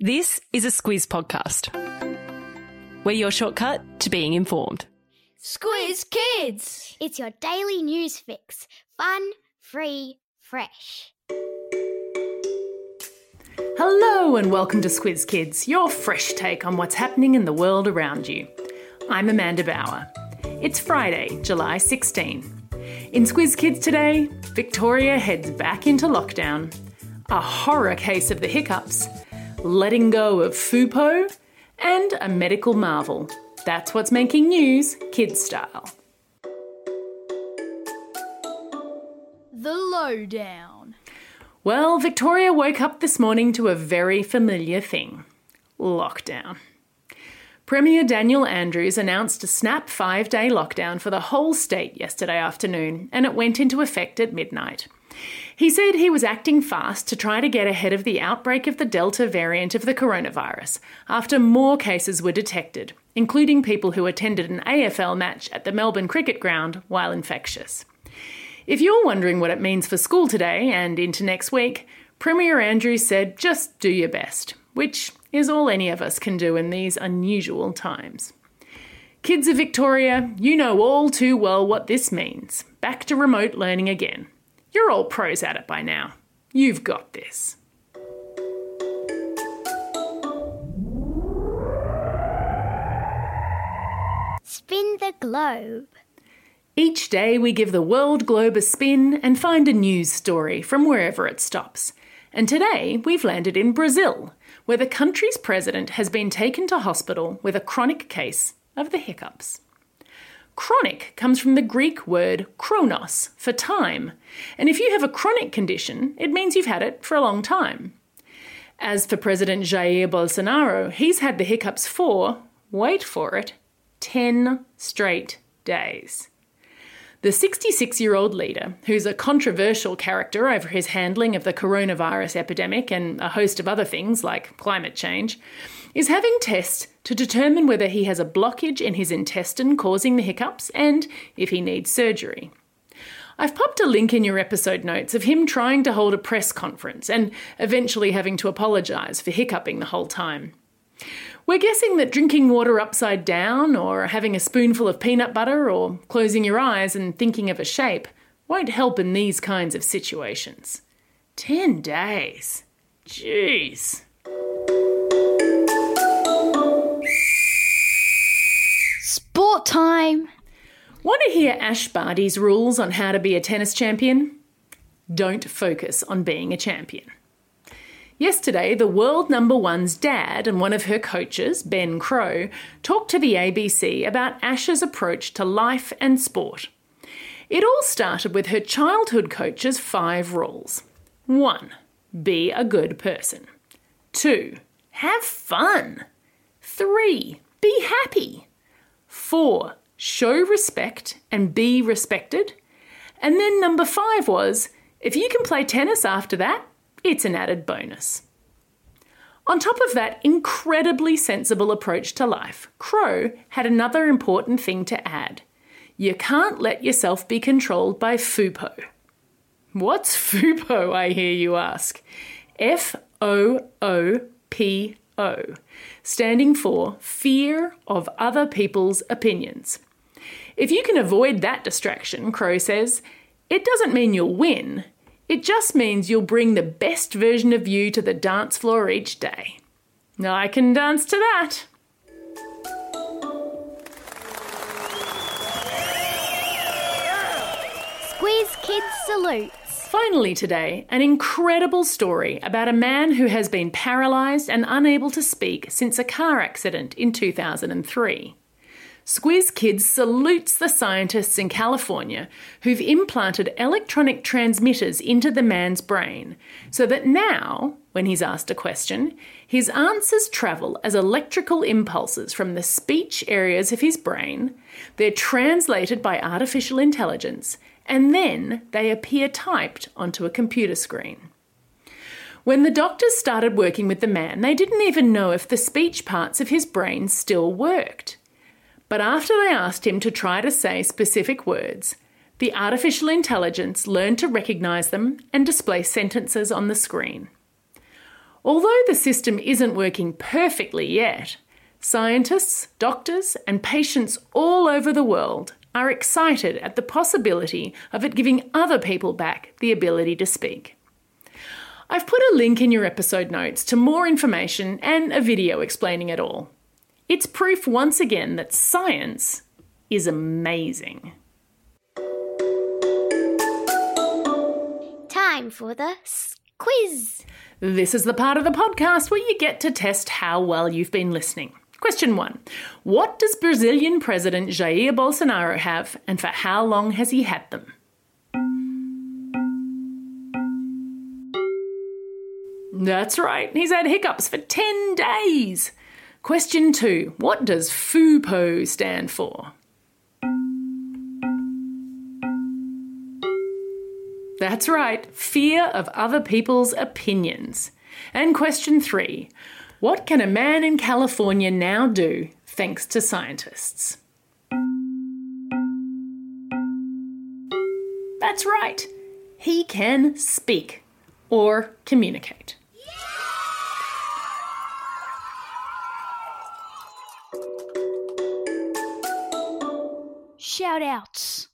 This is a Squiz podcast. We're your shortcut to being informed. Squiz Kids! It's your daily news fix. Fun, free, fresh. Hello and welcome to Squiz Kids, your fresh take on what's happening in the world around you. I'm Amanda Bauer. It's Friday, July 16. In Squiz Kids today, Victoria heads back into lockdown, a horror case of the hiccups, letting go of FUPO, and a medical marvel. That's what's making news kids style. The Lowdown. Well, Victoria woke up this morning to a very familiar thing lockdown. Premier Daniel Andrews announced a snap five day lockdown for the whole state yesterday afternoon, and it went into effect at midnight. He said he was acting fast to try to get ahead of the outbreak of the Delta variant of the coronavirus after more cases were detected, including people who attended an AFL match at the Melbourne Cricket Ground while infectious. If you're wondering what it means for school today and into next week, Premier Andrews said just do your best, which is all any of us can do in these unusual times. Kids of Victoria, you know all too well what this means. Back to remote learning again. You're all pros at it by now. You've got this. Spin the globe. Each day we give the world globe a spin and find a news story from wherever it stops. And today we've landed in Brazil, where the country's president has been taken to hospital with a chronic case of the hiccups. Chronic comes from the Greek word chronos, for time, and if you have a chronic condition, it means you've had it for a long time. As for President Jair Bolsonaro, he's had the hiccups for, wait for it, 10 straight days. The 66 year old leader, who's a controversial character over his handling of the coronavirus epidemic and a host of other things like climate change, is having tests to determine whether he has a blockage in his intestine causing the hiccups and if he needs surgery. I've popped a link in your episode notes of him trying to hold a press conference and eventually having to apologise for hiccuping the whole time. We're guessing that drinking water upside down, or having a spoonful of peanut butter, or closing your eyes and thinking of a shape won't help in these kinds of situations. Ten days. Jeez. Sport time. Want to hear Ash Barty's rules on how to be a tennis champion? Don't focus on being a champion. Yesterday, the world number one's dad and one of her coaches, Ben Crowe, talked to the ABC about Ash's approach to life and sport. It all started with her childhood coach's five rules 1. Be a good person. 2. Have fun. 3. Be happy. 4. Show respect and be respected. And then number 5 was if you can play tennis after that, it's an added bonus. On top of that incredibly sensible approach to life, Crowe had another important thing to add. You can't let yourself be controlled by FUPO. What's FUPO, I hear you ask? F O O P O, standing for Fear of Other People's Opinions. If you can avoid that distraction, Crowe says, it doesn't mean you'll win, it just means you'll bring the best version of you to the dance floor each day. I can dance to that. Squiz Kids salutes. Finally, today, an incredible story about a man who has been paralysed and unable to speak since a car accident in 2003. Squiz Kids salutes the scientists in California who've implanted electronic transmitters into the man's brain so that now, when he's asked a question, his answers travel as electrical impulses from the speech areas of his brain, they're translated by artificial intelligence, and then they appear typed onto a computer screen. When the doctors started working with the man, they didn't even know if the speech parts of his brain still worked. But after they asked him to try to say specific words, the artificial intelligence learned to recognise them and display sentences on the screen. Although the system isn't working perfectly yet, scientists, doctors, and patients all over the world are excited at the possibility of it giving other people back the ability to speak. I've put a link in your episode notes to more information and a video explaining it all. It's proof once again that science is amazing. Time for the quiz. This is the part of the podcast where you get to test how well you've been listening. Question one What does Brazilian President Jair Bolsonaro have, and for how long has he had them? That's right, he's had hiccups for 10 days. Question two What does FUPO stand for? That's right, fear of other people's opinions. And question three What can a man in California now do thanks to scientists? That's right, he can speak or communicate. Shout outs.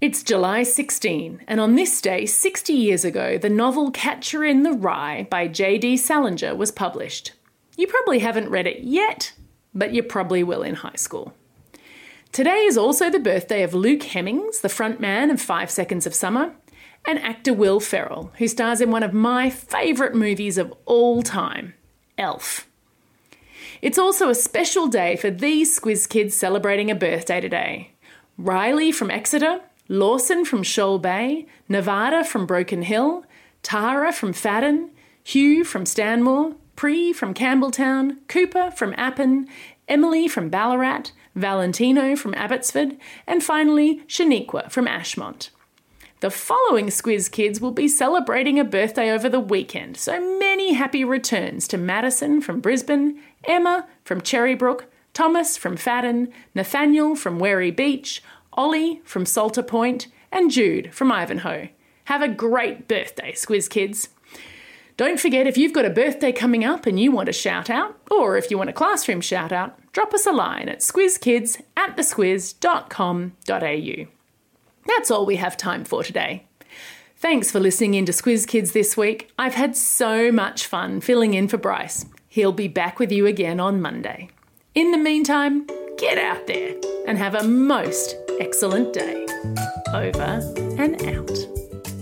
It's July 16, and on this day, 60 years ago, the novel Catcher in the Rye by J.D. Salinger was published. You probably haven't read it yet, but you probably will in high school. Today is also the birthday of Luke Hemmings, the frontman of Five Seconds of Summer, and actor Will Ferrell, who stars in one of my favourite movies of all time, Elf. It's also a special day for these Squiz kids celebrating a birthday today. Riley from Exeter, Lawson from Shoal Bay, Nevada from Broken Hill, Tara from Fadden, Hugh from Stanmore, Pre from Campbelltown, Cooper from Appin, Emily from Ballarat, Valentino from Abbotsford, and finally Shaniqua from Ashmont. The following Squiz kids will be celebrating a birthday over the weekend, so many happy returns to Madison from Brisbane, Emma from Cherrybrook, Thomas from Fadden, Nathaniel from Werri Beach, Ollie from Salter Point, and Jude from Ivanhoe. Have a great birthday, Squiz kids. Don't forget if you've got a birthday coming up and you want a shout out, or if you want a classroom shout out, drop us a line at squizkids at thesquiz.com.au. That's all we have time for today. Thanks for listening in to Squiz Kids this week. I've had so much fun filling in for Bryce. He'll be back with you again on Monday. In the meantime, get out there and have a most excellent day. Over and out.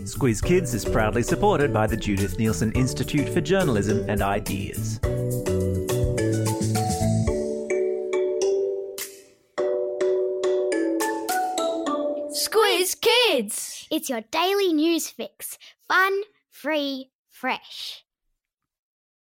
Squiz Kids is proudly supported by the Judith Neilson Institute for Journalism and Ideas. Squiz Kids. It's your daily news fix. Fun, free, fresh.